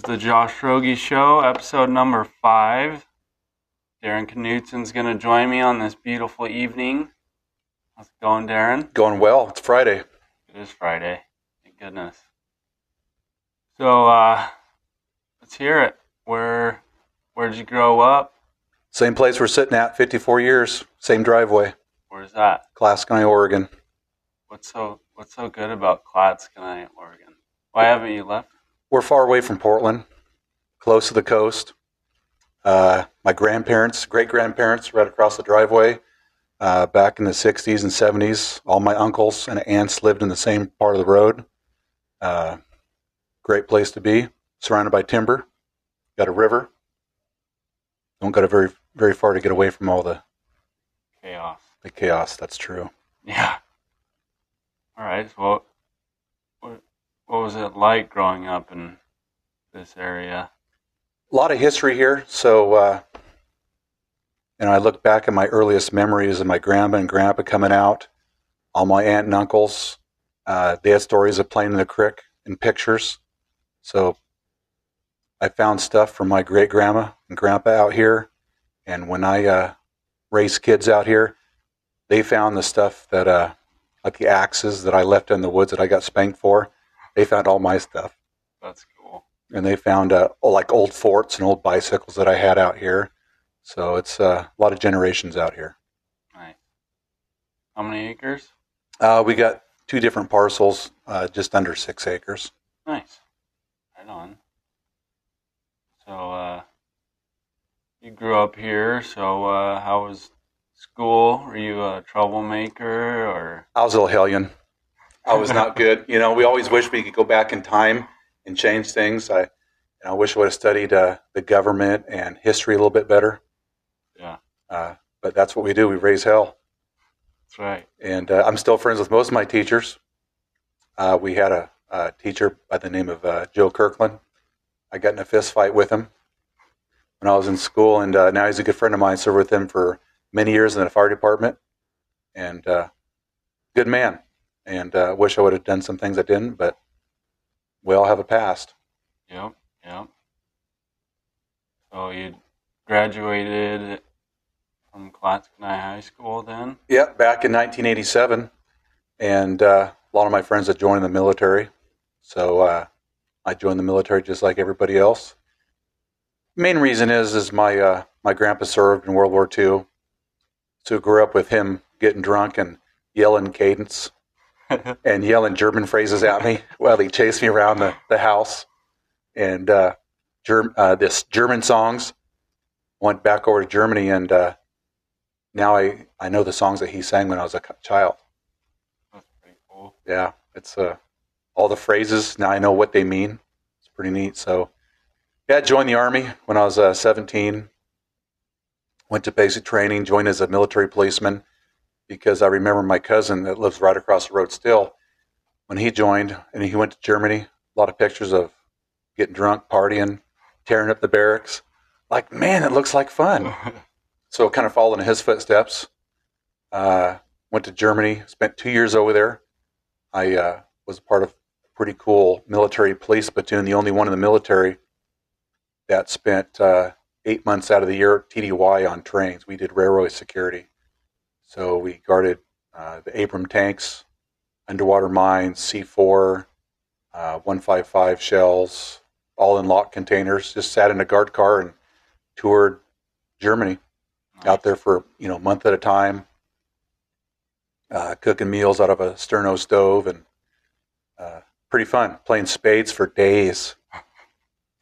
is the Josh Rogie Show, episode number five. Darrin Knutson's going to join me on this beautiful evening. How's it going, Darrin? Going well. It's Friday. It is Friday. Thank goodness. So, uh, let's hear it. Where, where'd you grow up? Same place we're sitting at, 54 years, same driveway, Where's that? Clatskanie, Oregon. What's so, what's so good about Clatskanie, Oregon? Why haven't you left? We're far away from Portland, close to the coast. Uh, my grandparents, great grandparents, right across the driveway. Uh, back in the 60s and 70s, all my uncles and aunts lived in the same part of the road. Uh, great place to be, surrounded by timber. Got a river. Don't got to very very far to get away from all the, Chaos. the chaos. That's true. Yeah. All right. What, what, was it like growing up in this area? a lot of history here. So, uh, you know, I look back at my earliest memories of my grandma and grandpa coming out, all my aunt and uncles. Uh, they had stories of playing in the creek and pictures. So, I found stuff from my great grandma and grandpa out here. And when I uh, raised kids out here, they found the stuff that, uh, like the axes that I left in the woods that I got spanked for. They found all my stuff That's cool. and they found uh, like old forts and old bicycles that I had out here. So it's uh, a lot of generations out here. Nice. How many acres? Uh, we got two different parcels, uh, just under six acres. Nice. Right on. So, uh, you grew up here. So, uh, how was school? Were you a troublemaker or? I was a little hellion. I was not good. You know, we always wish we could go back in time and change things. I, and I wish I would have studied uh, the government and history a little bit better. Yeah, Uh, but that's what we do. We raise hell. that's right. and uh, I'm still friends with most of my teachers. Uh, we had a, a teacher by the name of uh, Joe Kirkland. I got in a fist fight with him when I was in school, and uh, now he's a good friend of mine. Served with him for many years in the fire department, and uh, good man. And uh, wish I would have done some things I didn't, but we all have a past. Yep, yep. So you graduated from Clatskanie High School then? Yep, back in 1987, and uh, a lot of my friends had joined the military, so uh, I joined the military just like everybody else. Main reason is is my uh, my grandpa served in World War II, so grew up with him getting drunk and yelling cadence and yelling German phrases at me while he chased me around the, the house, and uh, Germ- uh, this German songs. Went back over to Germany and. Uh, now I, I know the songs that he sang when I was a child. That's pretty cool. Yeah, it's uh, all the phrases. Now I know what they mean. It's pretty neat. So, yeah, I joined the army when I was uh, 17. Went to basic training, joined as a military policeman because I remember my cousin that lives right across the road still. When he joined and he went to Germany, a lot of pictures of getting drunk, partying, tearing up the barracks. Like, man, it looks like fun. so kind of following in his footsteps. Uh, went to Germany, spent two years over there. I uh, was part of a pretty cool military police platoon, the only one in the military that spent uh, eight months out of the year TDY on trains. We did railroad security. So we guarded uh, the Abram tanks, underwater mines, C4, uh, 155 shells, all in locked containers. Just sat in a guard car and toured Germany out there for you know a month at a time, uh, cooking meals out of a sterno stove, and uh, pretty fun. Playing spades for days.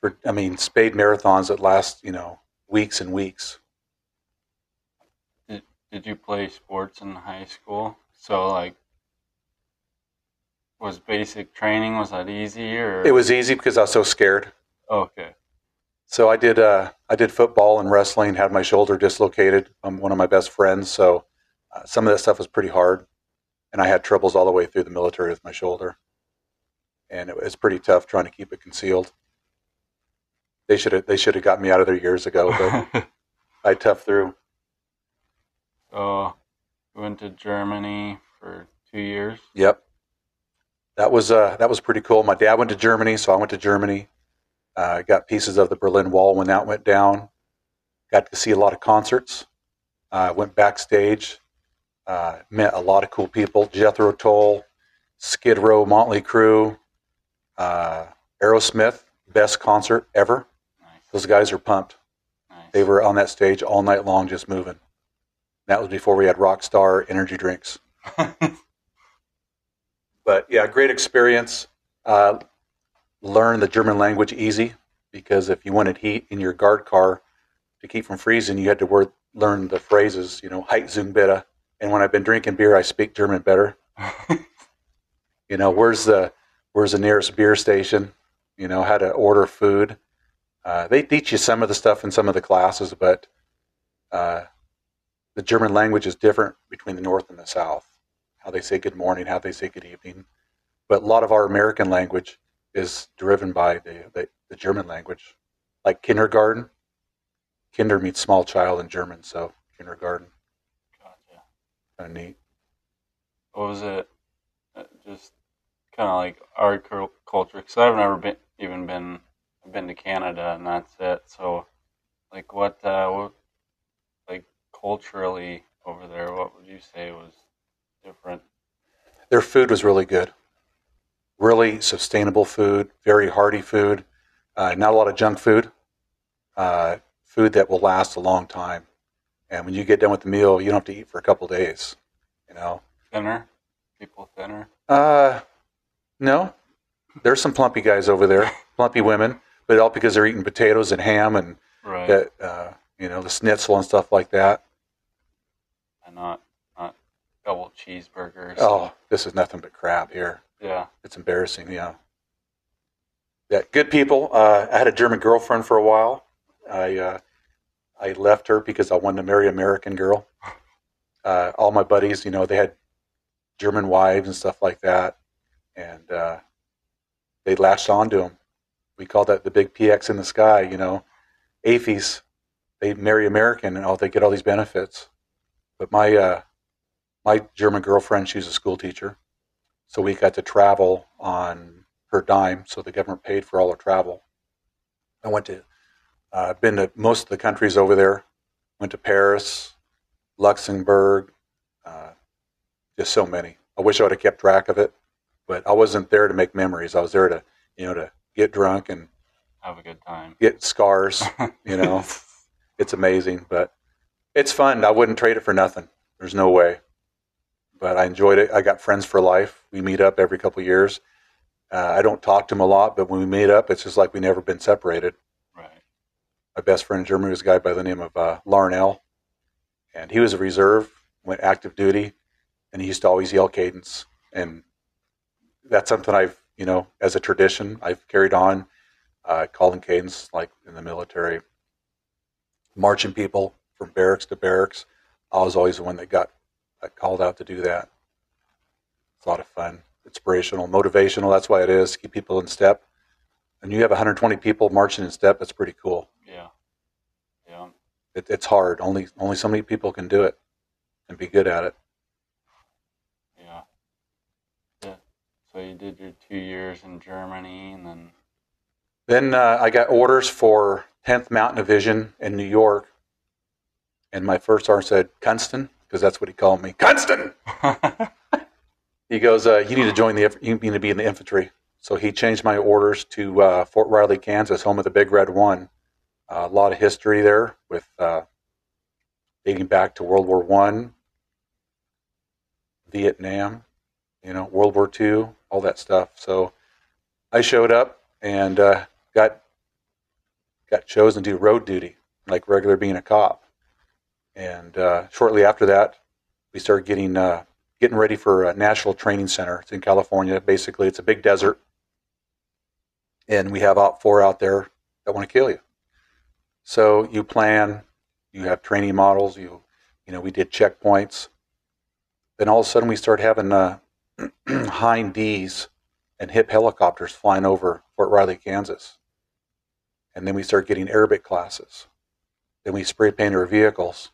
For I mean, spade marathons that last you know weeks and weeks. Did, you play sports in high school? So, like, was basic training, was that easy or? It was easy because I was so scared. Okay. So I did uh, I did football and wrestling. Had my shoulder dislocated. I'm one of my best friends, so uh, some of that stuff was pretty hard, and I had troubles all the way through the military with my shoulder, and it was pretty tough trying to keep it concealed. They should have they should have got me out of there years ago, but I toughed through. You went to Germany for two years? Yep, that was uh, that was pretty cool. My dad went to Germany, so I went to Germany. Uh, got pieces of the Berlin Wall when that went down. Got to see a lot of concerts. Uh, went backstage. Uh, met a lot of cool people. Jethro Tull, Skid Row, Motley Crue, uh, Aerosmith. Best concert ever. Nice. Those guys are pumped. Nice. They were on that stage all night long, just moving. That was before we had Rockstar energy drinks. But yeah, great experience. Uh, learn the German language easy because if you wanted heat in your guard car to keep from freezing, you had to word, learn the phrases, you know, Heizung bitte. And when I've been drinking beer, I speak German better. You know, where's the where's the nearest beer station? You know, how to order food. Uh, they teach you some of the stuff in some of the classes, but uh, the German language is different between the North and the South. How they say good morning, how they say good evening. But a lot of our American language is driven by the, the, the German language, like kindergarten. Kinder means small child in German, so kindergarten, gotcha. kind of neat. What was it? Uh, Just kind of like our culture, because I've never been even been I've been to Canada and that's it. So, like, what, uh, what, culturally over there, what would you say was different? Their food was really good. Really sustainable food, very hearty food. Uh, not a lot of junk food. Uh, food that will last a long time. And when you get done with the meal, you don't have to eat for a couple days. You know. Thinner? People thinner? Uh, no. There's some plumpy guys over there, plumpy women, but all because they're eating potatoes and ham and Right. that, uh, you know, the schnitzel and stuff like that. Not not double cheeseburgers. Oh, this is nothing but crap here. yeah. It's embarrassing, yeah. Yeah, good people. Uh, I had a German girlfriend for a while. I uh, I left her because I wanted to marry an American girl. Uh, all my buddies, you know, they had German wives and stuff like that, and uh, they latched on to them. We call that the big PX in the sky, you know. AFIs, they marry American and all they get all these benefits. But my uh, my German girlfriend, she's a school teacher, so we got to travel on her dime. So the government paid for all our travel. I went to, I've uh, been to most of the countries over there. Went to Paris, Luxembourg, uh, just so many. I wish I would have kept track of it, but I wasn't there to make memories. I was there to, you know, to get drunk and Have a good time. get scars. You know, it's amazing, but it's fun. I wouldn't trade it for nothing. There's no way. But I enjoyed it. I got friends for life. We meet up every couple of years. Uh, I don't talk to them a lot, but when we meet up, it's just like we never been separated. Right. My best friend in Germany was a guy by the name of uh, Larnell, and he was a reserve, went active duty, and he used to always yell cadence. And that's something I've, you know, as a tradition, I've carried on, uh, calling cadence like in the military, marching people from barracks to barracks. I was always the one that got, got called out to do that. It's a lot of fun, inspirational, motivational. That's why it is. Keep people in step. And you have 120 people marching in step. That's pretty cool. Yeah. Yeah. It, it's hard. Only only so many people can do it and be good at it. Yeah. Yeah. So you did your two years in Germany and then Then uh, I got orders for 10th Mountain Division in New York, and my first sergeant said, "Kunston," because that's what he called me. Kunston. He goes, uh, "You need to join the. You need to be in the infantry." So he changed my orders to uh, Fort Riley, Kansas, home of the Big Red One. Uh, a lot of history there, with uh, dating back to World War One, Vietnam, you know, World War Two, all that stuff. So I showed up and uh, got got chosen to do road duty, like regular being a cop. And uh, shortly after that, we started getting uh, getting ready for a national training center. It's in California. Basically, it's a big desert, and we have OPFOR out there that want to kill you. So you plan, you have training models. You you know we did checkpoints. Then all of a sudden we start having uh, hind D's and hip helicopters flying over Fort Riley, Kansas. And then we start getting Arabic classes. Then we spray paint our vehicles.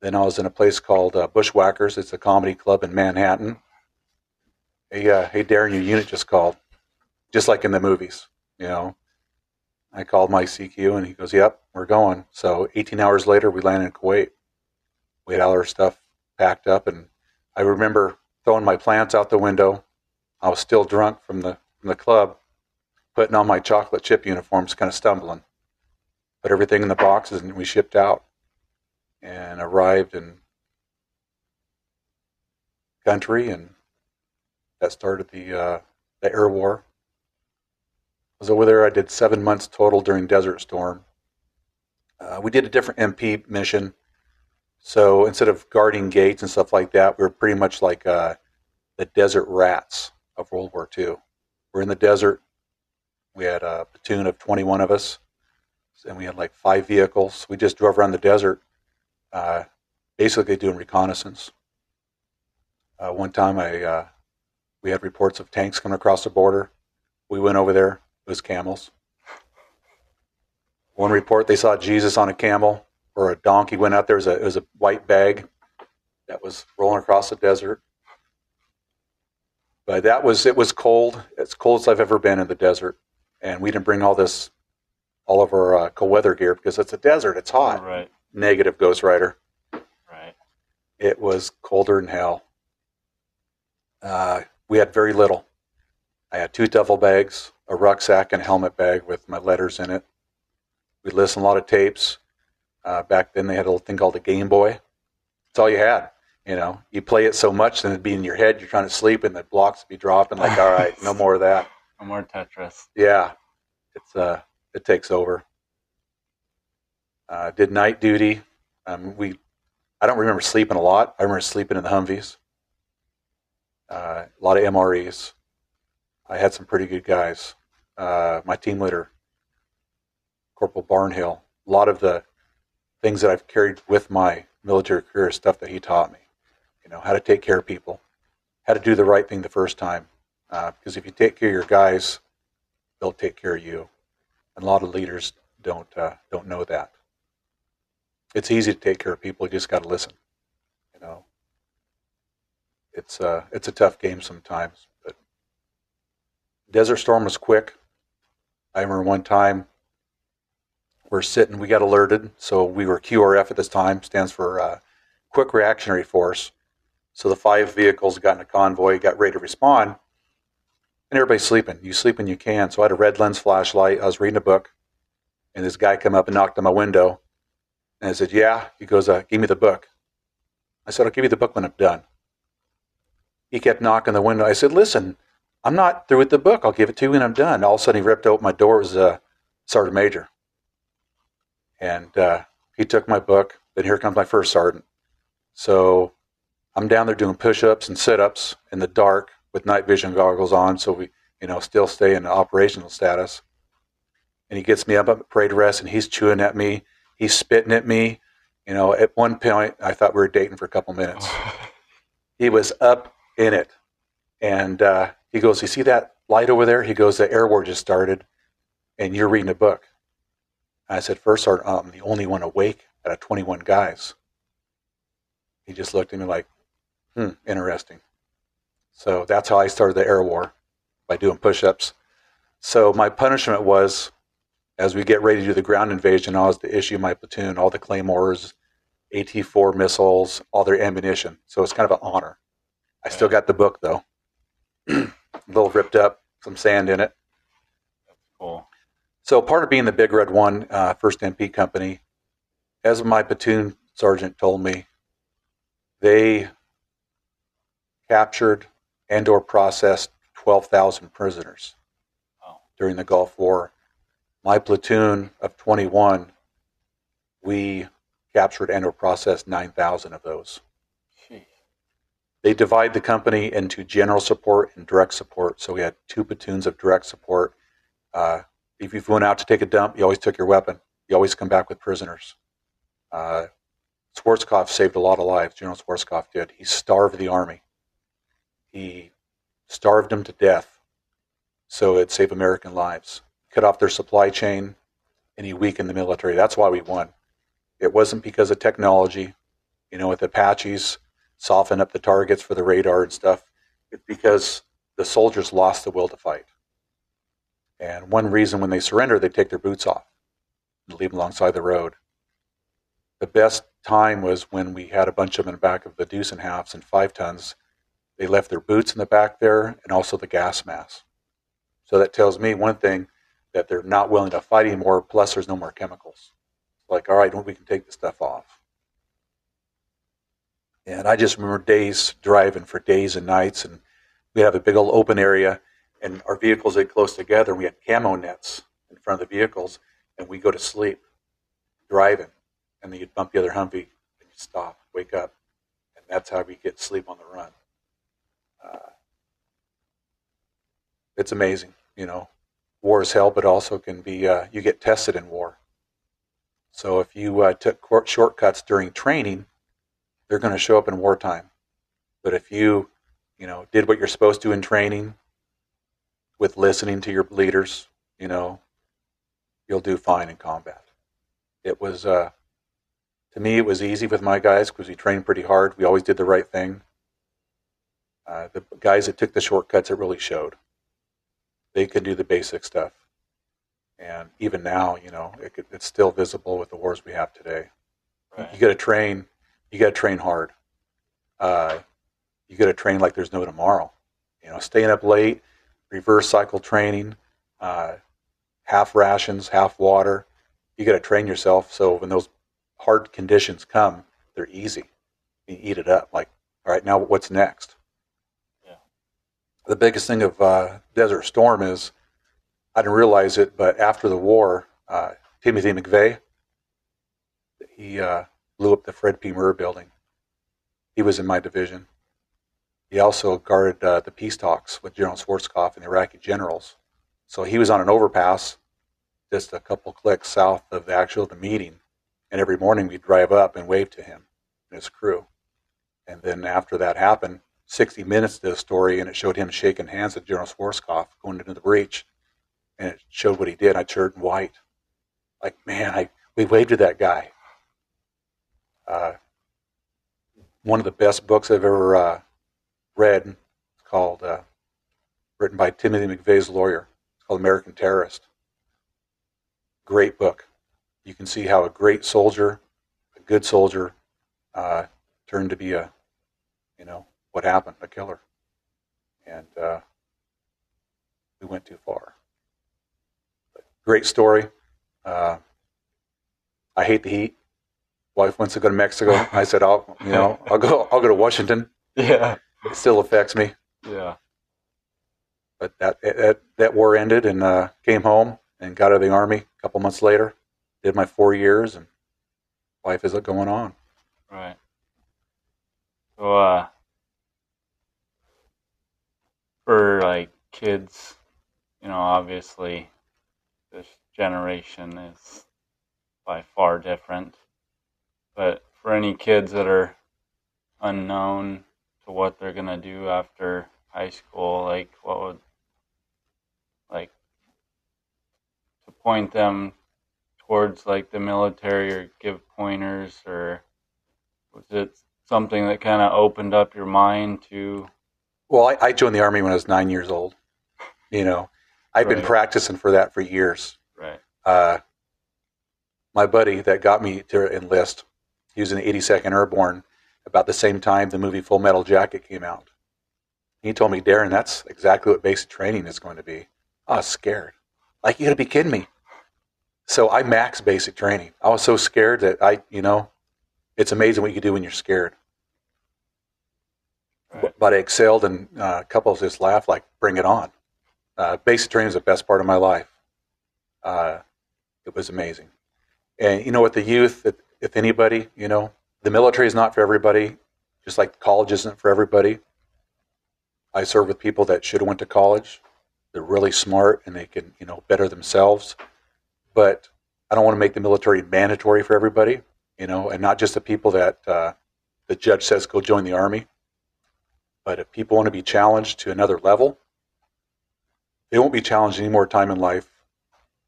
Then I was in a place called uh, Bushwhackers. It's a comedy club in Manhattan. Hey, uh, hey, Darrin, your unit just called, just like in the movies, you know. I called my CQ and he goes, Yep, we're going. So 18 hours later, we landed in Kuwait. We had all our stuff packed up, and I remember throwing my plants out the window. I was still drunk from the from the club, putting on my chocolate chip uniforms, kind of stumbling. Put everything in the boxes, and we shipped out and arrived in country, and that started the uh, the air war. I was over there. I did seven months total during Desert Storm. Uh, we did a different MP mission, so instead of guarding gates and stuff like that, we were pretty much like uh, the desert rats of World War II. We're in the desert. We had a platoon of 21 of us, and we had like five vehicles. We just drove around the desert, uh, basically doing reconnaissance. Uh, one time, I uh, we had reports of tanks coming across the border. We went over there. It was camels. One report, they saw Jesus on a camel or a donkey. Went out there. It was a, it was a white bag that was rolling across the desert. But that was it was cold. It's cold as I've ever been in the desert, and we didn't bring all this, all of our uh, cold weather gear because it's a desert. It's hot. Right. Negative Ghost Rider. Right. It was colder than hell. Uh, we had very little. I had two duffel bags, a rucksack, and a helmet bag with my letters in it. We listened a lot of tapes. Uh, back then, they had a little thing called a Game Boy. That's all you had. You know, you play it so much, then it'd be in your head. You're trying to sleep, and the blocks would be dropping. Like, all right, no more of that. No more Tetris. Yeah, it's uh, it takes over. Uh, did night duty. Um, we, I don't remember sleeping a lot. I remember sleeping in the Humvees. Uh, a lot of MREs. I had some pretty good guys. Uh, my team leader, Corporal Barnhill. A lot of the things that I've carried with my military career is stuff that he taught me. You know, how to take care of people, how to do the right thing the first time. Uh, because if you take care of your guys, they'll take care of you. And a lot of leaders don't uh, don't know that. It's easy to take care of people. You just got to listen. You know, it's uh, it's a tough game sometimes. But Desert Storm was quick. I remember one time we're sitting. We got alerted, so we were QRF at this time. Stands for uh, Quick Reactionary Force. So the five vehicles got in a convoy, got ready to respond and everybody's sleeping. You sleep when you can. So I had a red lens flashlight. I was reading a book, and this guy came up and knocked on my window. And I said, "Yeah." He goes, uh, "Give me the book." I said, "I'll give you the book when I'm done." He kept knocking the window. I said, "Listen, I'm not through with the book. I'll give it to you when I'm done." All of a sudden, he ripped open my door. It was uh, Sergeant Major, and uh, he took my book. Then here comes my first sergeant. So I'm down there doing push-ups and sit-ups in the dark with night vision goggles on, so we, you know, still stay in operational status. And he gets me up at parade rest, and he's chewing at me. He's spitting at me. You know, at one point, I thought we were dating for a couple minutes. he was up in it, and uh, he goes, "You see that light over there?" He goes, "The air war just started, and you're reading a book." I said, First Sergeant, I'm the only one awake out of 21 guys." He just looked at me like, "Hmm, interesting." So that's how I started the air war by doing push ups. So my punishment was as we get ready to do the ground invasion, I was to issue my platoon all the claymores, AT 4 missiles, all their ammunition. So it's kind of an honor. I still got the book though, a little ripped up, some sand in it. Cool. So part of being the Big Red One, uh, First MP Company, as my platoon sergeant told me, they captured and or processed 12,000 prisoners Wow. during the Gulf War. My platoon of 21, we captured and or processed 9,000 of those. Jeez. They divide the company into general support and direct support. So we had two platoons of direct support. Uh, if you went out to take a dump, you always took your weapon. You always come back with prisoners. Uh, Schwarzkopf saved a lot of lives. General Schwarzkopf did. He starved the army. He starved them to death so it saved American lives. Cut off their supply chain, and he weakened the military. That's why we won. It wasn't because of technology, you know, with Apaches, soften up the targets for the radar and stuff. It's because the soldiers lost the will to fight. And one reason when they surrender, they take their boots off and leave them alongside the road. The best time was when we had a bunch of them in the back of the deuce and halves and five tons. They left their boots in the back there and also the gas mask. So that tells me one thing that they're not willing to fight anymore, plus there's no more chemicals. Like, all right, we can take the stuff off. And I just remember days driving for days and nights, and we have a big old open area, and our vehicles are close together, and we had camo nets in front of the vehicles, and we go to sleep driving, and then you'd bump the other Humvee, and you stop, wake up, and that's how we get sleep on the run. Uh, it's amazing, you know. War is hell, but also can be uh, you get tested in war. So if you uh, took shortcuts during training, they're going to show up in wartime. But if you, you know, did what you're supposed to in training, with listening to your leaders, you know, you'll do fine in combat. It was, uh, to me, it was easy with my guys because we trained pretty hard. We always did the right thing. Uh, the guys that took the shortcuts, it really showed. They could do the basic stuff. And even now, you know, it could, it's still visible with the wars we have today. Right. You got to train. You got to train hard. Uh, you got to train like there's no tomorrow. You know, staying up late, reverse cycle training, uh, half rations, half water. You got to train yourself so when those hard conditions come, they're easy. You eat it up. Like, all right, now what's next? The biggest thing of uh, Desert Storm is I didn't realize it, but after the war, uh, Timothy McVeigh, he uh, blew up the Fred P. Murrah building. He was in my division. He also guarded uh, the peace talks with General Schwarzkopf and the Iraqi generals. So he was on an overpass just a couple clicks south of the actual the meeting. And every morning we'd drive up and wave to him and his crew. And then after that happened, 60 minutes to the story, and it showed him shaking hands with General Schwarzkopf going into the breach. And it showed what he did. I turned white. Like, man, I we waved to that guy. Uh, one of the best books I've ever uh, read called, uh, written by Timothy McVeigh's lawyer. It's called American Terrorist. Great book. You can see how a great soldier, a good soldier, uh, turned to be a, you know, what happened, a killer. And uh, we went too far. But great story. Uh, I hate the heat. Wife wants to go to Mexico. I said, I'll, you know, I'll go. I'll go to Washington. Yeah it still affects me. Yeah. But that that, that war ended and uh, came home and got out of the army a couple months later. Did my four years and life is going on. Right. So, uh, for like kids, you know, obviously this generation is by far different. But for any kids that are unknown to what they're gonna do after high school. Like, what would like to point them towards like the military or give pointers or was it something that kind of opened up your mind to well I, I, joined the army when i was nine years old you know i've right. been practicing for that for years right uh, my buddy that got me to enlist he was in the 82nd airborne about the same time the movie Full Metal Jacket came out. He told me, Darrin, that's exactly what basic training is going to be. I was scared. Like, you gotta be kidding me. So I maxed basic training. I was so scared that I, you know, it's amazing what you can do when you're scared. Right. But I excelled, and uh, couples just laughed, like, bring it on. Uh, basic training is the best part of my life. Uh, it was amazing. And, you know, with the youth, if, if anybody, you know, the military is not for everybody, just like college isn't for everybody. I serve with people that should have went to college. They're really smart and they can, you know, better themselves. But I don't want to make the military mandatory for everybody, you know, and not just the people that uh, the judge says go join the army. But if people want to be challenged to another level, they won't be challenged any more time in life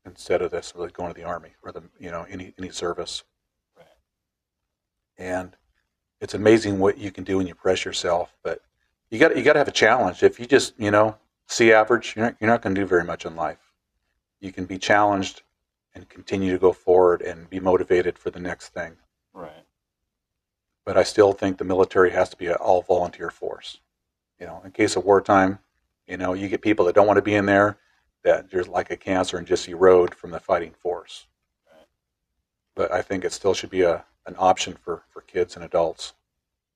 instead of this, really going to the army or the, you know, any any service and it's amazing what you can do when you press yourself. But you got you got to have a challenge. If you just you know see average, you're not, you're not going to do very much in life. you can be challenged and continue to go forward and be motivated for the next thing. Right. But I still think the military has to be an all volunteer force. You know, in case of wartime, you know, you get people that don't want to be in there that there's like a cancer and just erode from the fighting force. But I think it still should be a an option for, for kids and adults.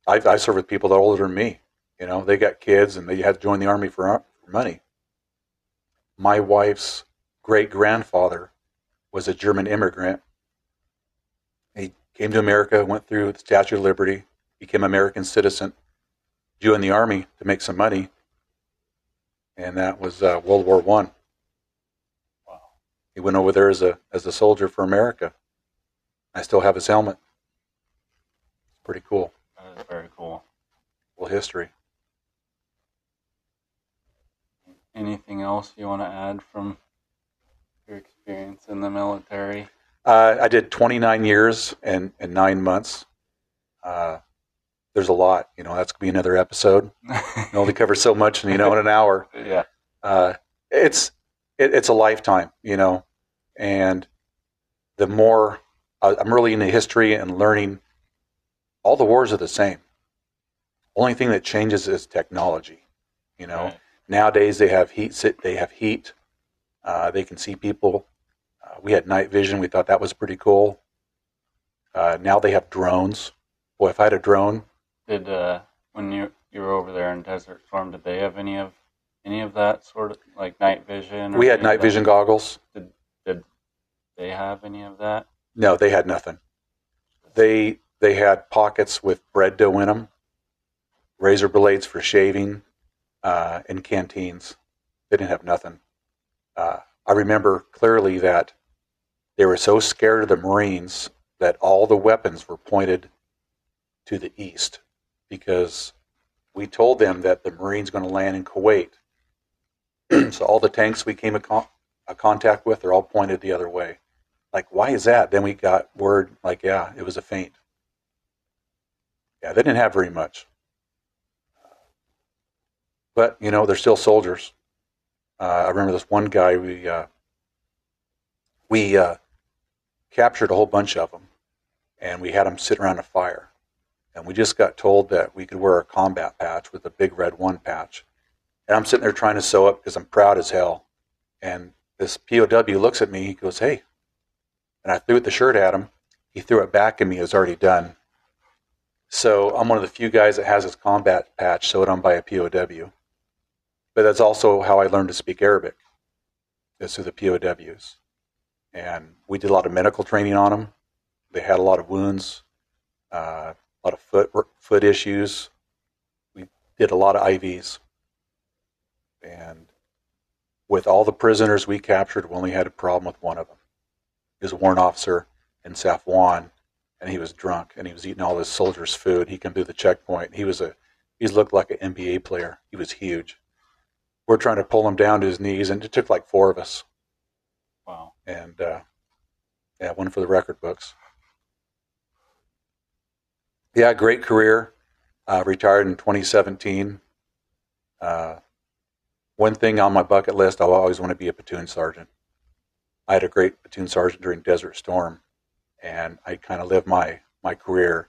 I, I serve with people that are older than me. You know, they got kids and they had to join the army for, for money. My wife's great grandfather was a German immigrant. He came to America, went through the Statue of Liberty, became an American citizen, joined the army to make some money, and that was uh, World War One. Wow. He went over there as a as a soldier for America. I still have his helmet. It's pretty cool. That is very cool. Cool history. Anything else you want to add from your experience in the military? Uh, I did 29 years and, and nine months. Uh, there's a lot, you know. That's gonna be another episode. You only cover so much, you know, in an hour. yeah. Uh, it's it, it's a lifetime, you know, and the more uh, I'm really into history and learning, all the wars are the same. Only thing that changes is technology. You know, Right. nowadays they have heat. sit- They have heat. Uh, they can see people. Uh, we had night vision. We thought that was pretty cool. Uh, now they have drones. Boy, if I had a drone, Did uh, when you you were over there in Desert Storm, did they have any of any of that sort of like night vision? we had night vision goggles. Did, did they have any of that? No, they had nothing. They they had pockets with bread dough in them, razor blades for shaving, uh, and canteens. They didn't have nothing. Uh, I remember clearly that they were so scared of the Marines that all the weapons were pointed to the east because we told them that the Marines going to land in Kuwait. so all the tanks we came in con- uh, contact with are all pointed the other way. Like why is that? Then we got word like yeah it was a feint. Yeah they didn't have very much. But you know they're still soldiers. Uh, i remember this one guy we uh, we uh, captured a whole bunch of them and we had them sit around a fire and we just got told that we could wear a combat patch with a big red one patch and i'm sitting there trying to sew up because i'm proud as hell and this pow looks at me he goes hey and I threw the shirt at him. He threw it back at me. It was already done. So I'm one of the few guys that has his combat patch sewed on by a POW. But that's also how I learned to speak Arabic, is through the POWs. And we did a lot of medical training on them. They had a lot of wounds, uh, a lot of foot foot issues. We did a lot of IVs. And with all the prisoners we captured, we only had a problem with one of them he was a warrant officer in Safwan, and he was drunk, and he was eating all his soldiers' food. He came through the checkpoint. He was a he looked like an NBA player. He was huge. We're trying to pull him down to his knees, and it took like four of us. Wow. And uh, yeah, one for the record books. Yeah, great career. Uh, retired in 2017. Uh, one thing on my bucket list, I'll always want to be a platoon sergeant. I had a great platoon sergeant during Desert Storm, and I kind of lived my my career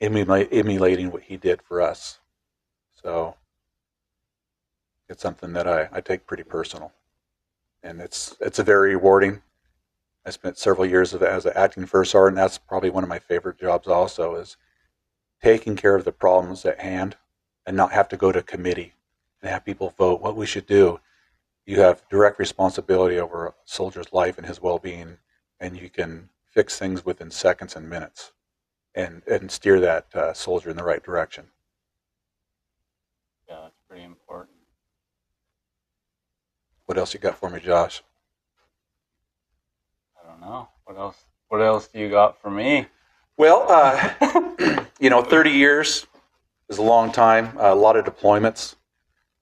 emulating what he did for us. So it's something that I, I take pretty personal, and it's it's a very rewarding. I spent several years as an acting first sergeant. That's probably one of my favorite jobs. Also, is taking care of the problems at hand, and not have to go to committee and have people vote what we should do you have direct responsibility over a soldier's life and his well-being, and you can fix things within seconds and minutes, and and steer that uh, soldier in the right direction. Yeah, that's pretty important. What else you got for me, Josh? I don't know. What else? What else do you got for me? Well, uh, you know, 30 years is a long time. a lot of deployments.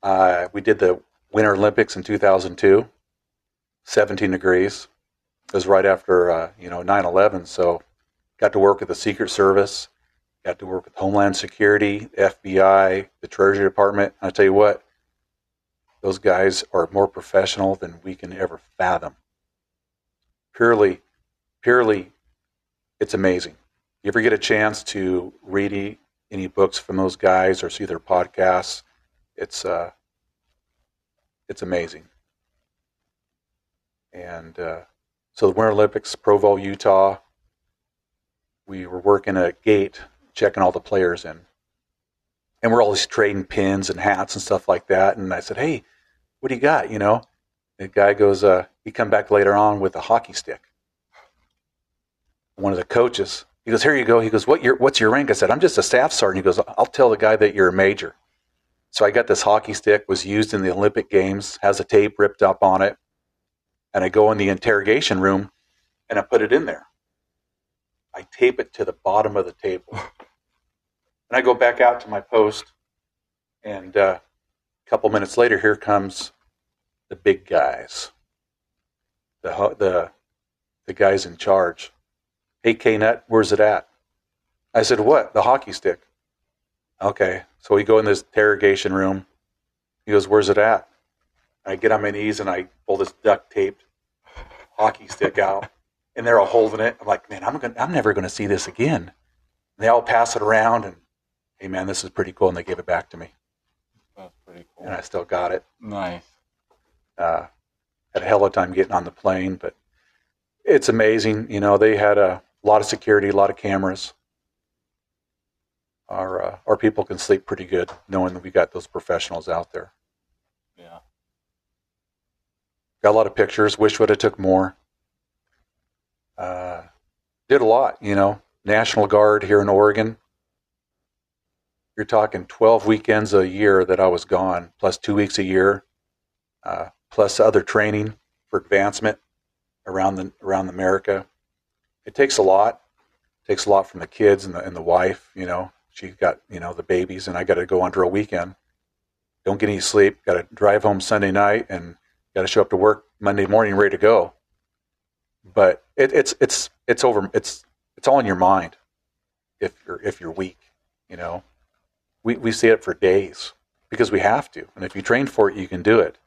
Uh, we did the Winter Olympics in 2002, 17 degrees. It was right after uh, you know 9/11, so got to work with the Secret Service, got to work with Homeland Security, FBI, the Treasury Department. I tell you what, those guys are more professional than we can ever fathom. purely, purely, it's amazing. You ever get a chance to read any, books from those guys or see their podcasts? It's uh, it's amazing. And uh, so the Winter Olympics, Provo, Utah. We were working at a gate, checking all the players in, and we're always trading pins and hats and stuff like that. And I said, "Hey, what do you got?" You know, the guy goes, uh, he come back later on with a hockey stick. One of the coaches, he goes, "Here you go." He goes, "What your what's your rank?" I said, "I'm just a staff sergeant." He goes, "I'll tell the guy that you're a major." So I got this hockey stick, was used in the Olympic Games, has a tape ripped up on it, and I go in the interrogation room, and I put it in there. I tape it to the bottom of the table, and I go back out to my post, and uh, a couple minutes later, here comes the big guys, the the the guys in charge. Hey, K Nut, where's it at? I said, what? The hockey stick. Okay. So we go in this interrogation room. He goes, where's it at? I get on my knees and I pull this duct taped hockey stick out, and they're all holding it. I'm like, man, I'm gonna, I'm never going to see this again. And they all pass it around, and hey, man, this is pretty cool. And they gave it back to me, That's pretty cool. and I still got it. Nice. uh, had a hell of a time getting on the plane, but it's amazing. You know, they had a lot of security, a lot of cameras. Our uh, our people can sleep pretty good knowing that we got those professionals out there. Yeah. Got a lot of pictures. Wish would have took more. Uh, did a lot. You know, National Guard here in Oregon. You're talking 12 weekends a year that I was gone, plus two weeks a year uh, plus other training for advancement around the around America. It takes a lot. It takes a lot from the kids and the and the wife. You know, she got you know the babies, and I got to go under a weekend. Don't get any sleep. Got to drive home Sunday night, and got to show up to work Monday morning ready to go. But it, it's it's it's over. It's it's all in your mind. If you're if you're weak, you know, we we see it for days because we have to, and if you train for it, you can do it.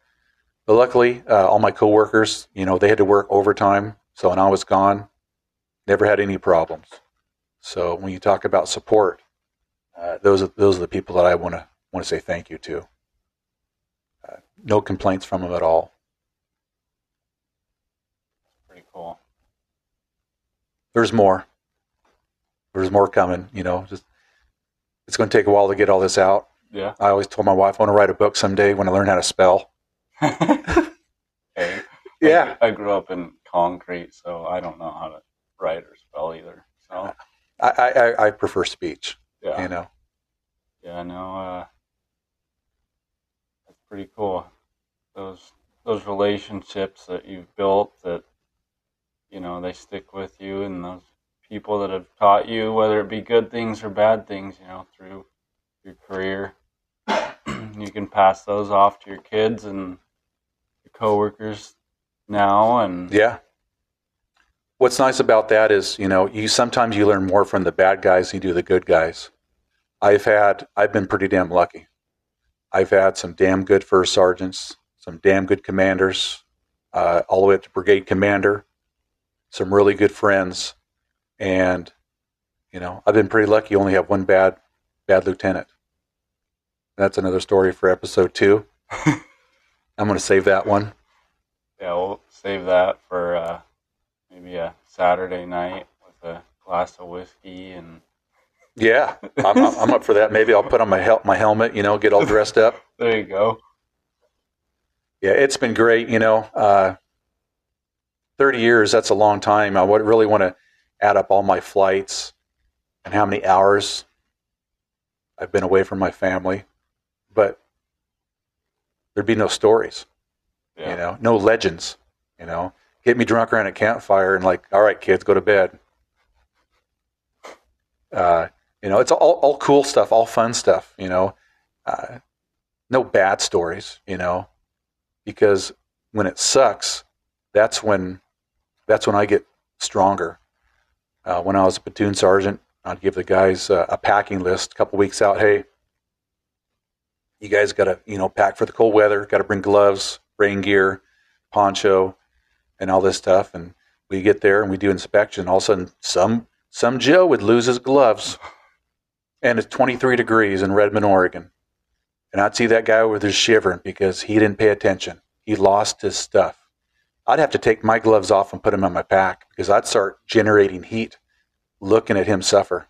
But luckily, uh, all my coworkers, you know, they had to work overtime. So when I was gone, never had any problems. So when you talk about support, uh, those are those are the people that I want to want to say thank you to. Uh, no complaints from them at all. Pretty cool. There's more. There's more coming. You know, just it's going to take a while to get all this out. Yeah. I always told my wife I want to write a book someday when I learn how to spell. hey. Yeah. I, I grew up in concrete, so I don't know how to write or spell either. So I, I, I prefer speech. yeah. You know. Yeah, no, uh, that's pretty cool. Those those relationships that you've built that you know they stick with you, and those people that have taught you, whether it be good things or bad things, you know, through your career, you can pass those off to your kids and your coworkers now, and Yeah. What's nice about that is, you know, you sometimes you learn more from the bad guys than you do the good guys. I've had, I've been pretty damn lucky. I've had some damn good first sergeants, some damn good commanders, uh, all the way up to brigade commander, some really good friends, and you know, I've been pretty lucky. Only have one bad, bad lieutenant. That's another story for episode two. I'm going to save that one. yeah, we'll save that for uh, maybe a Saturday night with a glass of whiskey and. Yeah, I'm, I'm up for that. Maybe I'll put on my hel- my helmet, you know, get all dressed up. There you go. Yeah, it's been great. You know, uh, thirty years. That's a long time. I would really want to add up all my flights and how many hours I've been away from my family, but there'd be no stories. Yeah. You know, no legends. You know, get me drunk around a campfire and like, all right, kids, go to bed. Uh, you know, it's all all cool stuff, all fun stuff. You know, uh, no bad stories. You know, because when it sucks, that's when that's when I get stronger. Uh, when I was a platoon sergeant, I'd give the guys uh, a packing list a couple weeks out. Hey, you guys got to you know pack for the cold weather. Got to bring gloves, rain gear, poncho, and all this stuff. And we get there and we do inspection. All of a sudden, some some Joe would lose his gloves, and it's 23 degrees in Redmond, Oregon, and I'd see that guy over there shivering because he didn't pay attention. He lost his stuff. I'd have to take my gloves off and put them on my pack because I'd start generating heat looking at him suffer.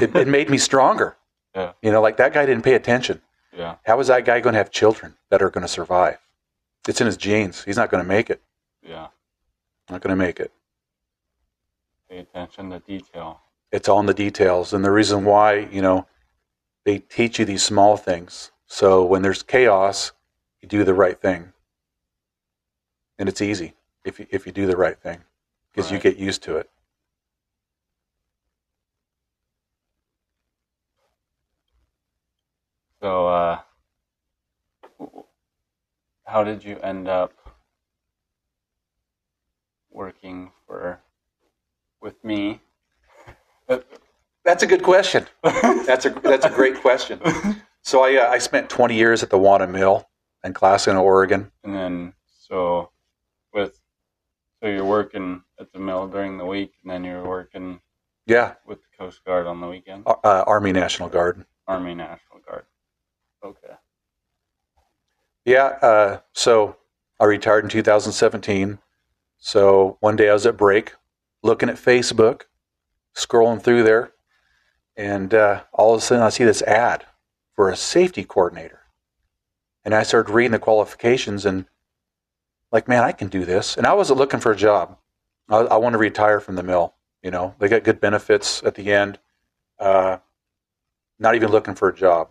It, it made me stronger. Yeah. You know, like that guy didn't pay attention. Yeah. How is that guy going to have children that are going to survive? It's in his genes. He's not going to make it. Yeah. Not going to make it. Pay attention to detail. It's all in the details. And the reason why, you know, they teach you these small things. So when there's chaos, you do the right thing. And it's easy if you, if you do the right thing because you get used to it. So, uh, how did you end up working for with me? That's a good question. That's a that's a great question. So I uh, I spent 20 years at the Wauna Mill in Clatskanie, Oregon. And then, so with so you're working at the mill during the week, and then you're working Yeah, with the Coast Guard on the weekend, uh, uh, Army National Guard. Army National Guard. Okay. Yeah, uh, so I retired in 2017. So one day I was at break, looking at Facebook, scrolling through there, and uh, all of a sudden I see this ad for a safety coordinator. And I started reading the qualifications and, like, man, I can do this. And I wasn't looking for a job. I, I want to retire from the mill. You know, they got good benefits at the end. Uh, not even looking for a job.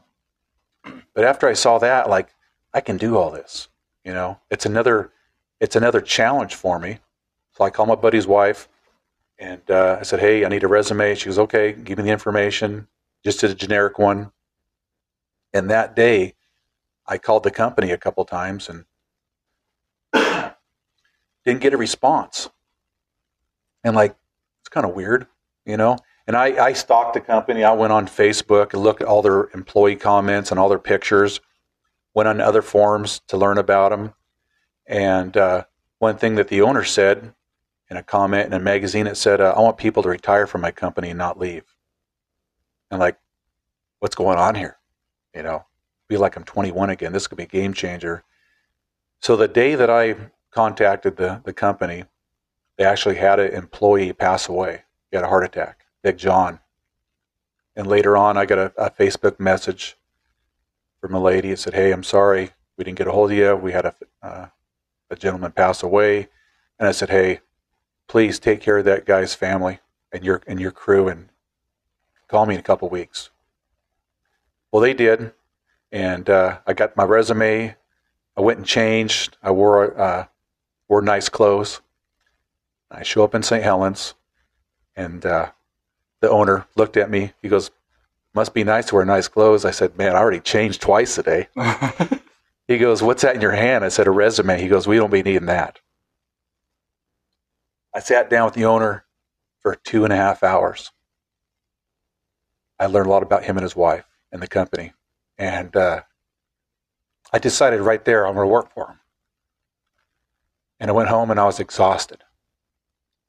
But after I saw that, like, I can do all this. You know, it's another it's another challenge for me. So I called my buddy's wife, and uh, I said, "Hey, I need a resume." She goes, "Okay, give me the information." Just did a generic one. And that day, I called the company a couple times and didn't get a response. And like, it's kind of weird, you know. And I, I stalked the company. I went on Facebook and looked at all their employee comments and all their pictures went on other forums to learn about them. And uh, one thing that the owner said in a comment in a magazine, it said, uh, I want people to retire from my company and not leave. And like, what's going on here? You know, be like I'm 21 again. This could be a game changer. So the day that I contacted the, the company, they actually had an employee pass away. He had a heart attack, Big John. And later on, I got a, a Facebook message from a lady that said, "Hey, I'm sorry we didn't get a hold of you. We had a uh, a gentleman pass away," and I said, "Hey, please take care of that guy's family and your and your crew, and call me in a couple weeks." Well, they did, and uh, I got my resume. I went and changed. I wore uh, wore nice clothes. I show up in St. Helens, and uh, the owner looked at me. He goes, must be nice to wear nice clothes. I said, man, I already changed twice today. He goes, what's that in your hand? I said, a resume. He goes, we don't be needing that. I sat down with the owner for two and a half hours. I learned a lot about him and his wife and the company. And uh, I decided right there I'm going to work for him. And I went home and I was exhausted.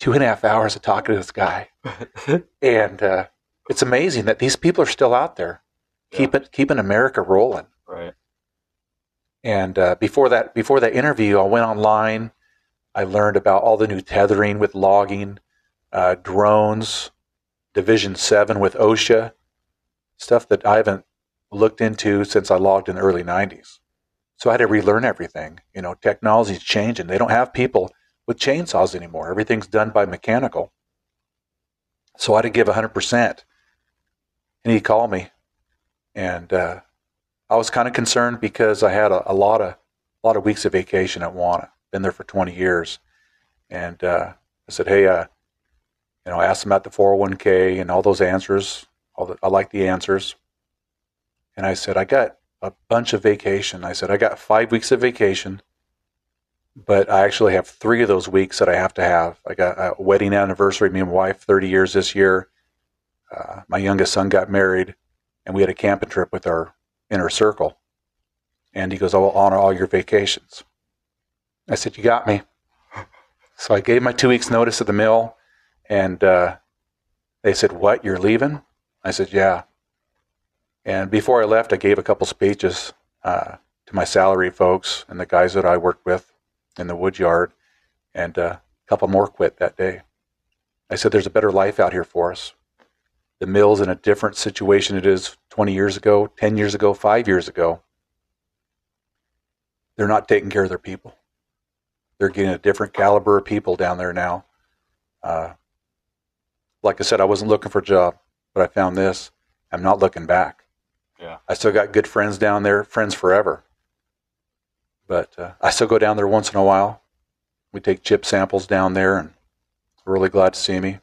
Two and a half hours of talking to this guy. and uh, it's amazing that these people are still out there, keep it, keeping America rolling. right. And uh, before that, before that interview, I went online. I learned about all the new tethering with logging, uh, drones, Division Seven with OSHA, stuff that I haven't looked into since I logged in the early '90s. So I had to relearn everything. You know, technology's changing. They don't have people with chainsaws anymore. Everything's done by mechanical. So I had to give 100%. And he called me, and uh, I was kind of concerned because I had a, a lot of a lot of weeks of vacation at Wauna. Been there for 20 years, and uh, I said, "Hey, uh, you know, I asked him about the 401k and all those answers. All the, I like the answers." And I said, "I got a bunch of vacation." I said, "I got five weeks of vacation, but I actually have three of those weeks that I have to have. I got a wedding anniversary. Me and my wife, 30 years this year. Uh, my youngest son got married, and we had a camping trip with our inner circle. And he goes, I will honor all your vacations. I said, You got me. So I gave my two weeks notice at the mill, and uh, they said, "What? You're leaving?" I said, "Yeah." And before I left, I gave a couple speeches uh, to my salary folks and the guys that I worked with in the wood yard, and uh, a couple more quit that day. I said, "There's a better life out here for us. The mill's in a different situation it is 20 years ago, 10 years ago, five years ago. They're not taking care of their people." They're getting a different caliber of people down there now. Uh, like I said, I wasn't looking for a job, but I found this. I'm not looking back. Yeah. I still got good friends down there, friends forever. But uh, I still go down there once in a while. We take chip samples down there, and really glad to see me.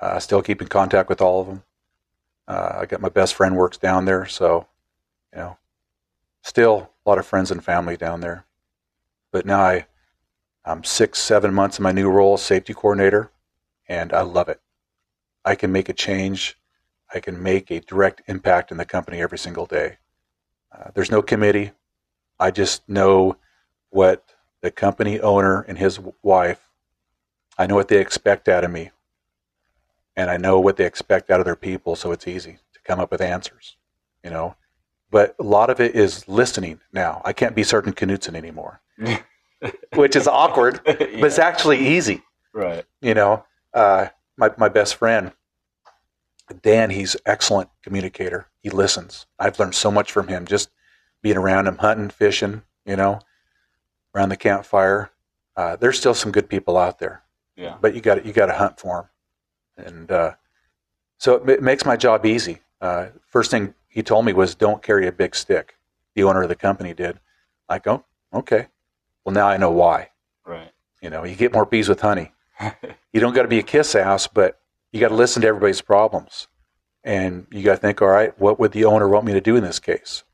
I still keep in contact with all of them. Uh, I got my best friend works down there, so you know, still a lot of friends and family down there. But now I I'm six, seven months in my new role as safety coordinator, and I love it. I can make a change. I can make a direct impact in the company every single day. Uh, there's no committee. I just know what the company owner and his wife, I know what they expect out of me. And I know what they expect out of their people, so it's easy to come up with answers, you know. But a lot of it is listening now. I can't be Sergeant Knutson anymore which is awkward, but it's actually easy. Right. You know, uh, my my best friend, Dan, he's excellent communicator. He listens. I've learned so much from him just being around him, hunting, fishing. You know, around the campfire. Uh, there's still some good people out there. Yeah. But you got you got to hunt for them, and uh, so it, it, makes my job easy. Uh, first thing he told me was, "Don't carry a big stick." The owner of the company did. I go, okay. Well, now I know why. Right. You know, you get more bees with honey. you don't got to be a kiss ass, but you got to listen to everybody's problems. And you got to think, all right, what would the owner want me to do in this case?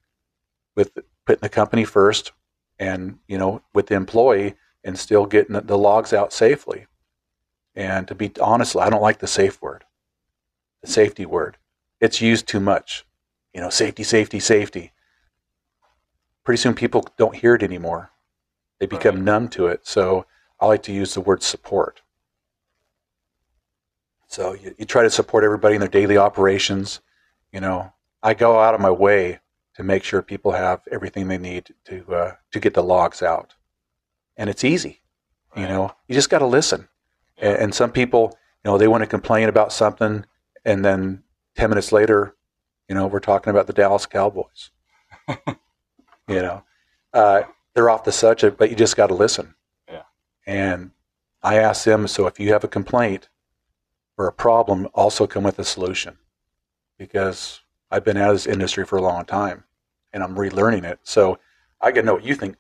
With putting the company first and, you know, with the employee and still getting the, the logs out safely. And to be honest, I don't like the safe word, the safety word. It's used too much. You know, safety, safety, safety. Pretty soon people don't hear it anymore. They become right. numb to it. So I like to use the word support. So you, you try to support everybody in their daily operations. You know, I go out of my way to make sure people have everything they need to uh, to get the logs out, and it's easy. Right. You know, you just got to listen. And, and, some people, you know, they want to complain about something, and then ten minutes later, you know, we're talking about the Dallas Cowboys. you know, uh, they're off the subject, but you just got to listen. Yeah. And I asked them, so if you have a complaint or a problem, also come with a solution, because I've been out of this industry for a long time, and I'm relearning it. So I got to know what you think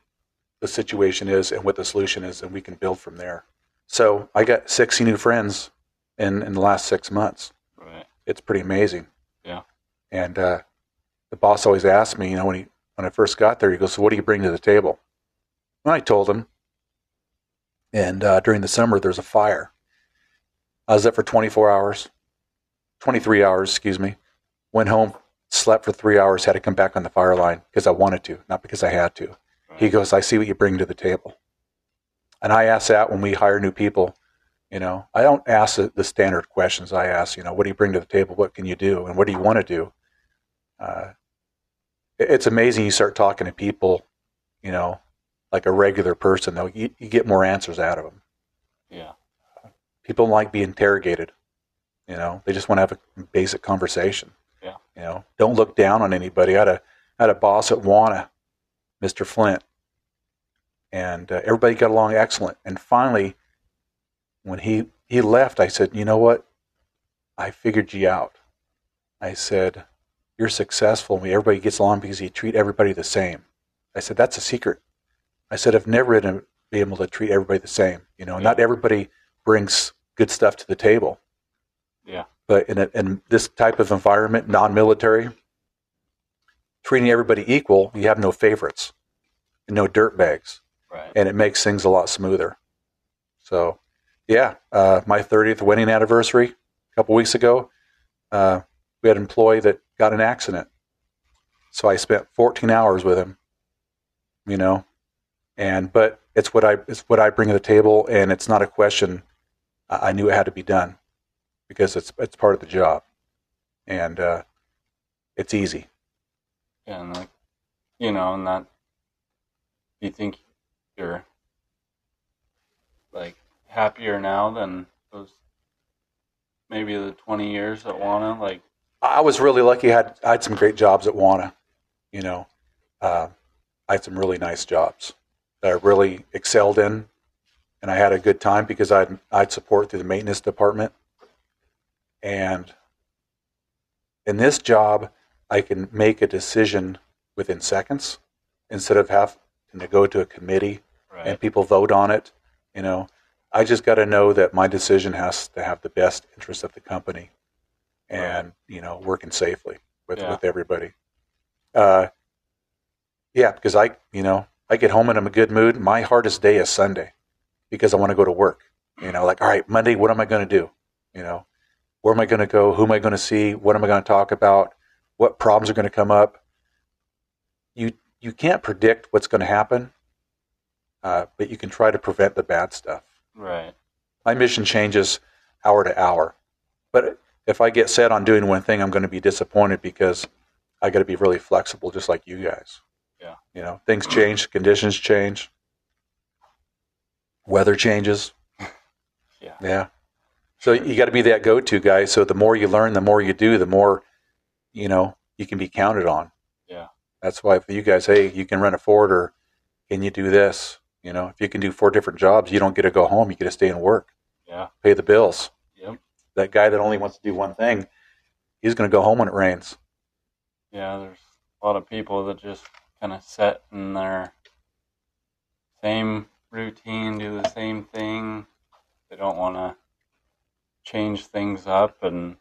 the situation is and what the solution is, and we can build from there. So I got 60 new friends in in the last six months. Right. It's pretty amazing. Yeah. And uh, the boss always asked me, you know, when he when I first got there, he goes, "So what do you bring to the table?" And I told him. And uh, during the summer, there's a fire. I was there for 24 hours, 23 hours, excuse me. Went home, slept for three hours, had to come back on the fire line because I wanted to, not because I had to. He goes, I see what you bring to the table. And I ask that when we hire new people. You know, I don't ask the, the standard questions. I ask, you know, what do you bring to the table? What can you do? And what do you want to do? Uh, it's amazing you start talking to people, you know, like a regular person, though, you, you get more answers out of them. Yeah. People like being interrogated. You know, they just want to have a basic conversation. Yeah. You know, don't look down on anybody. I had a, I had a boss at Wauna, Mr. Flint, and uh, everybody got along excellent. And finally, when he, he left, I said, you know what? I figured you out. I said, you're successful everybody gets along because you treat everybody the same. I said, that's a secret. I said, I've never been able to treat everybody the same. You know, yeah. not everybody brings good stuff to the table. Yeah. But in, a, in this type of environment, non-military, treating everybody equal, you have no favorites, no dirt bags, right. and it makes things a lot smoother. So, yeah, uh, my 30th wedding anniversary a couple weeks ago, uh, we had an employee that got an accident. So I spent 14 hours with him, you know, And but it's what I it's what I bring to the table, and it's not a question. I knew it had to be done because it's it's part of the job, and uh, it's easy. And like, you know, and that. You think you're like happier now than those maybe the twenty years at Wauna? Like, I was really lucky. I had I had some great jobs at Wauna. You know, uh, I had some really nice jobs that I really excelled in, and I had a good time because I'd I'd support through the maintenance department, and in this job, I can make a decision within seconds instead of having to go to a committee right? and people vote on it. You know, I just got to know that my decision has to have the best interest of the company, and you know, working safely with Yeah. with everybody. Uh, yeah, because I, you know, I get home and I'm in a good mood. My hardest day is Sunday because I want to go to work. You know, like all right, Monday, what am I going to do? You know, where am I going to go? Who am I going to see? What am I going to talk about? What problems are going to come up? You you can't predict what's going to happen, uh, but you can try to prevent the bad stuff. right. My mission changes hour to hour, but if I get set on doing one thing, I'm going to be disappointed because I got to be really flexible, just like you guys. Yeah. You know, things change, conditions change, weather changes. Yeah. Yeah. So you got to be that go-to guy. So the more you learn, the more you do, the more you know you can be counted on. That's why for you guys, hey, you can rent a forwarder can you do this? You know, if you can do four different jobs, you don't get to go home. You get to stay and work, Yeah. pay the bills. Yep. That guy that only wants to do one thing, he's going to go home when it rains. Yeah. There's a lot of people that just kind of set in their same routine, do the same thing. They don't want to change things up and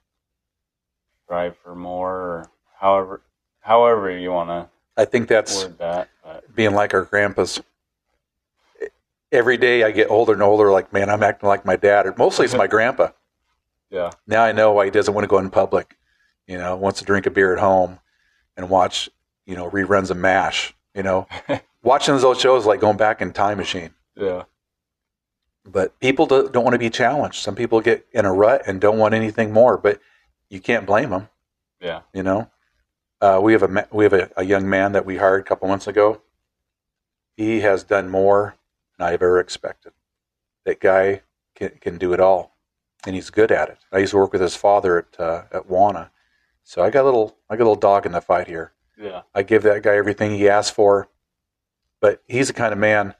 strive for more, or however, however you want to. I think that's that. Being like our grandpas. Every day I get older and older, like, man, I'm acting like my dad. Or mostly it's my grandpa. yeah, Now I know why he doesn't want to go in public. You know, wants to drink a beer at home and watch, you know, reruns of MASH. You know, watching those old shows like going back in time machine. yeah, But people don't want to be challenged. Some people get in a rut and don't want anything more. But you can't blame them. yeah, You know, uh, we have a we have a, a young man that we hired a couple months ago. He has done more than I've ever expected. That guy can, can do it all, and he's good at it. I used to work with his father at uh, at Wauna, so I got a little I got a little dog in the fight here. yeah, I give that guy everything he asks for, but he's the kind of man.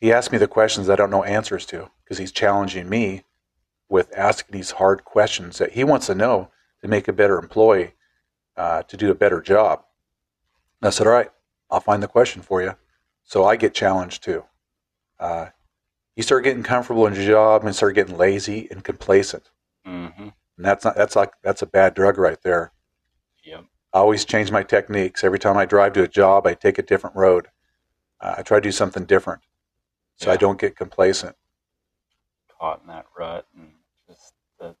He asks me the questions I don't know answers to because he's challenging me with asking these hard questions that he wants to know to make a better employee, uh, to do a better job. And I said, "All right, I'll find the question for you." So I get challenged too. Uh, you start getting comfortable in your job and start getting lazy and complacent, hmm and that's not that's like that's a bad drug right there. yep, I always change my techniques. Every time I drive to a job, I take a different road. Uh, I try to do something different so I don't get complacent. caught in that rut and just the,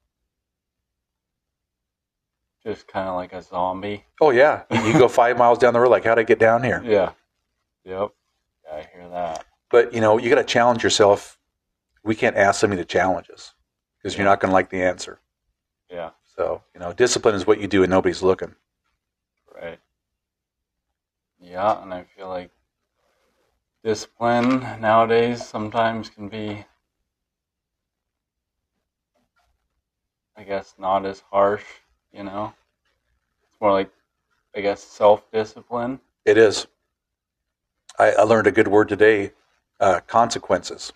just kind of like a zombie. Oh, yeah. You go five miles down the road, like, how'd I get down here? Yeah, yep, yeah, I hear that. But, you know, you got to challenge yourself. We can't ask somebody to challenge us because you're not going to like the answer. Yeah, So, you know, discipline is what you do and nobody's looking. right. Yeah, and I feel like discipline nowadays sometimes can be, I guess, not as harsh. You know, it's more like, I guess, self discipline. It is. I, I learned a good word today uh, consequences.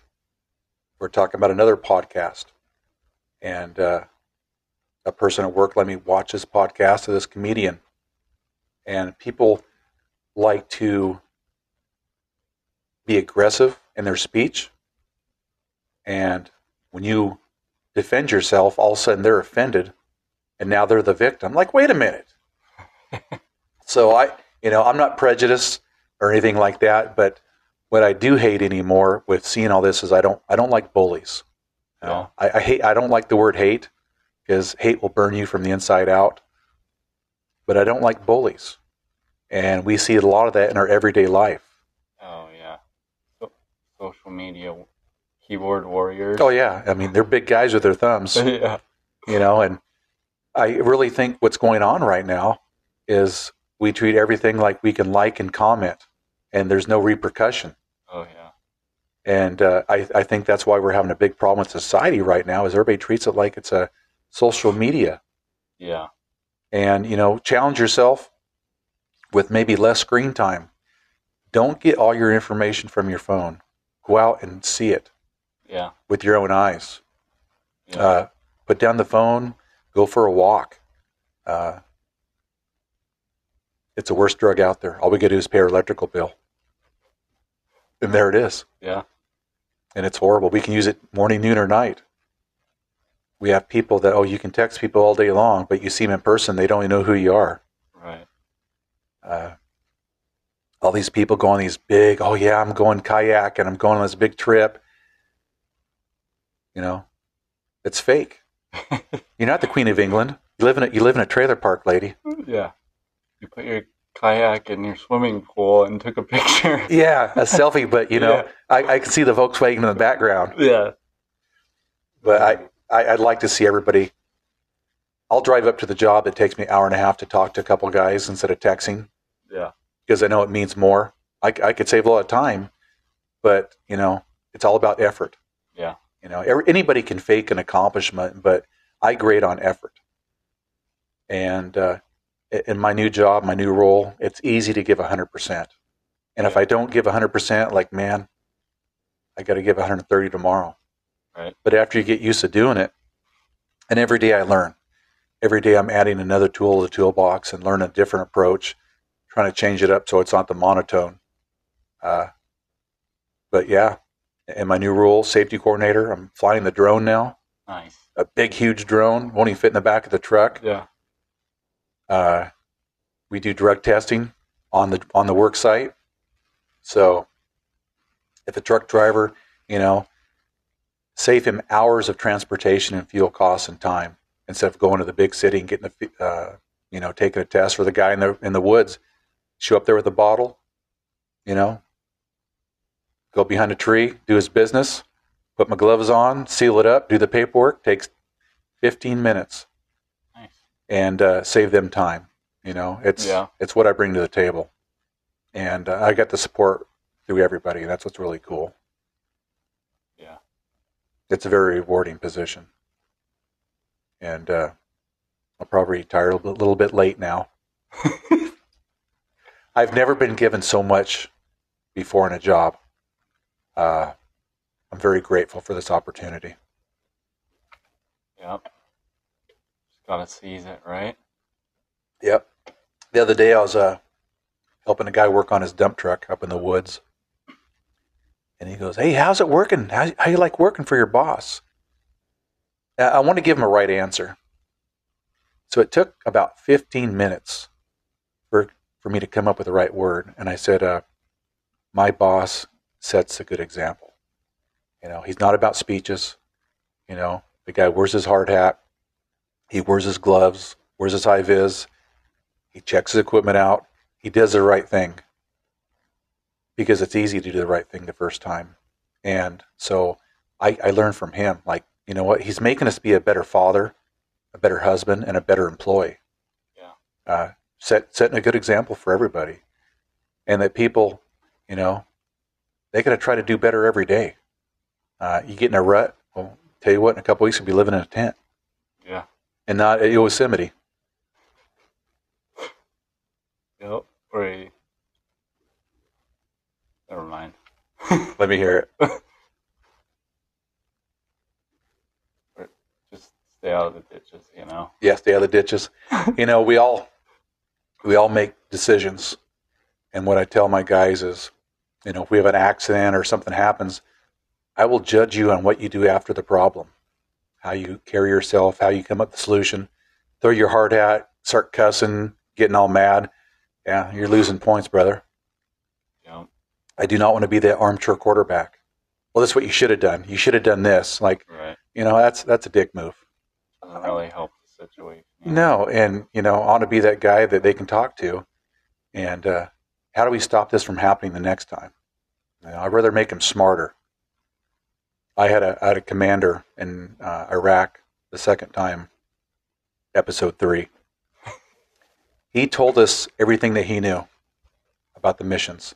We're talking about another podcast. And uh, a person at work let me watch this podcast of this comedian. And people like to be aggressive in their speech. And when you defend yourself, all of a sudden they're offended. And now they're the victim. Like, wait a minute. so I, you know, I'm not prejudiced or anything like that. But what I do hate anymore with seeing all this is I don't, I don't like bullies. You know, I, I hate, I don't like the word hate because hate will burn you from the inside out. But I don't like bullies, and we see a lot of that in our everyday life. Oh yeah. So social media keyboard warriors. Oh yeah, I mean they're big guys with their thumbs, yeah. you know, and I really think what's going on right now is we treat everything like we can like and comment, and there's no repercussion. Oh yeah. And uh, I, I think that's why we're having a big problem with society right now. Is everybody treats it like it's a social media, Yeah. and you know, challenge yourself with maybe less screen time. Don't get all your information from your phone. Go out and see it Yeah. with your own eyes. Yeah. Uh, put down the phone, go for a walk. Uh, it's the worst drug out there. All we got to do is pay our electrical bill. And there it is. yeah. And it's horrible. We can use it morning, noon, or night. We have people that, oh, you can text people all day long, but you see them in person, they don't even know who you are. Right. Uh, all these people go on these big, oh, yeah, I'm going kayak and I'm going on this big trip. You know, it's fake. You're not the Queen of England. You live in a, you live in a trailer park, lady. yeah. You put your kayak in your swimming pool and took a picture. Yeah, a selfie, but you know, Yeah. I, I can see the Volkswagen in the background. yeah. But I, I, I'd like to see everybody. I'll drive up to the job. It takes me an hour and a half to talk to a couple guys instead of texting Yeah. because I know it means more. I, I could save a lot of time, but you know, it's all about effort. You know, anybody can fake an accomplishment, but I grade on effort. And uh, in my new job, my new role, it's easy to give 100%. And if I don't give 100%, like, man, I got to give 130 tomorrow. Right. But after you get used to doing it, and every day I learn. Every day I'm adding another tool to the toolbox and learn a different approach, trying to change it up so it's not the monotone. Uh, but yeah, in my new role, safety coordinator, I'm flying the drone now. Nice. A big, huge drone, won't even fit in the back of the truck. Yeah. Uh, we do drug testing on the on the work site. So if a truck driver, you know, save him hours of transportation and fuel costs and time instead of going to the big city and getting the uh, you know taking a test for the guy in the in the woods. Show up there with a bottle, you know, go behind a tree, do his business, put my gloves on, seal it up, do the paperwork. Takes 15 minutes Nice. and uh, save them time. You know, it's Yeah. it's what I bring to the table, and uh, I get the support through everybody. That's what's really cool. Yeah. It's a very rewarding position, and uh, I'll probably retire a little, little bit late now. I've never been given so much before in a job. Uh, I'm very grateful for this opportunity. Yep. Just gotta seize it, right? Yep. The other day, I was uh, helping a guy work on his dump truck up in the woods, and he goes, "Hey, how's it working? How how you like working for your boss?" Uh, I want to give him a right answer, so it took about 15 minutes for for me to come up with the right word, and I said, uh, "My boss sets a good example. You know, he's not about speeches. You know, the guy wears his hard hat, he wears his gloves, wears his high vis." He checks his equipment out. He does the right thing because it's easy to do the right thing the first time. And so I, I learned from him, like, you know what? He's making us be a better father, a better husband, and a better employee. Yeah. Uh, set, setting a good example for everybody. And that people, you know, they got to try to do better every day. Uh, you get in a rut, well, tell you what, in a couple weeks, you'll be living in a tent Yeah. and not at Yosemite. Yep. Or a... Never mind. Let me hear it. Just stay out of the ditches, you know? yeah, stay out of the ditches. you know, we all we all make decisions, and what I tell my guys is, you know, if we have an accident or something happens, I will judge you on what you do after the problem, how you carry yourself, how you come up with the solution. Throw your hard hat, start cussing, getting all mad. Yeah, you're losing points, brother. Yep. I do not want to be that armchair quarterback. Well, that's what you should have done. You should have done this. Like, Right. you know, that's that's a dick move. Doesn't really help the situation. No, and you know, I want to be that guy that they can talk to. And uh, how do we stop this from happening the next time? You know, I'd rather make them smarter. I had a I had a commander in uh, Iraq the second time, episode three. He told us everything that he knew about the missions.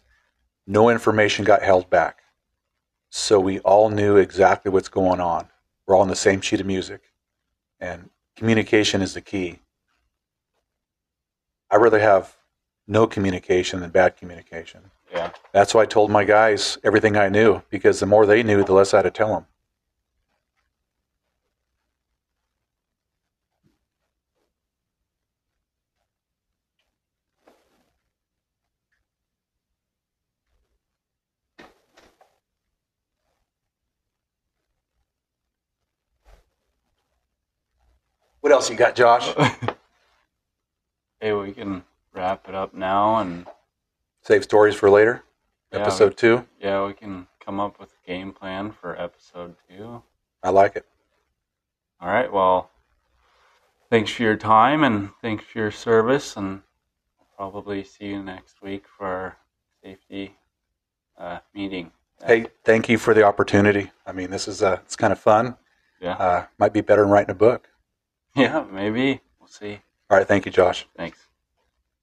No information got held back. So we all knew exactly what's going on. We're all on the same sheet of music. And communication is the key. I'd rather have no communication than bad communication. Yeah. That's why I told my guys everything I knew because the more they knew, the less I had to tell them. What else you got, Josh? hey, we can wrap it up now, and Save stories for later. Yeah, Episode two. yeah, we can come up with a game plan for episode two. I like it. All right. Well, thanks for your time and thanks for your service, and I'll probably see you next week for our safety uh, meeting. Hey, thank you for the opportunity. I mean, this is uh, it's kind of fun. Yeah. Uh, might be better than writing a book. Yeah. Maybe we'll see. All right, thank you, Josh. Thanks.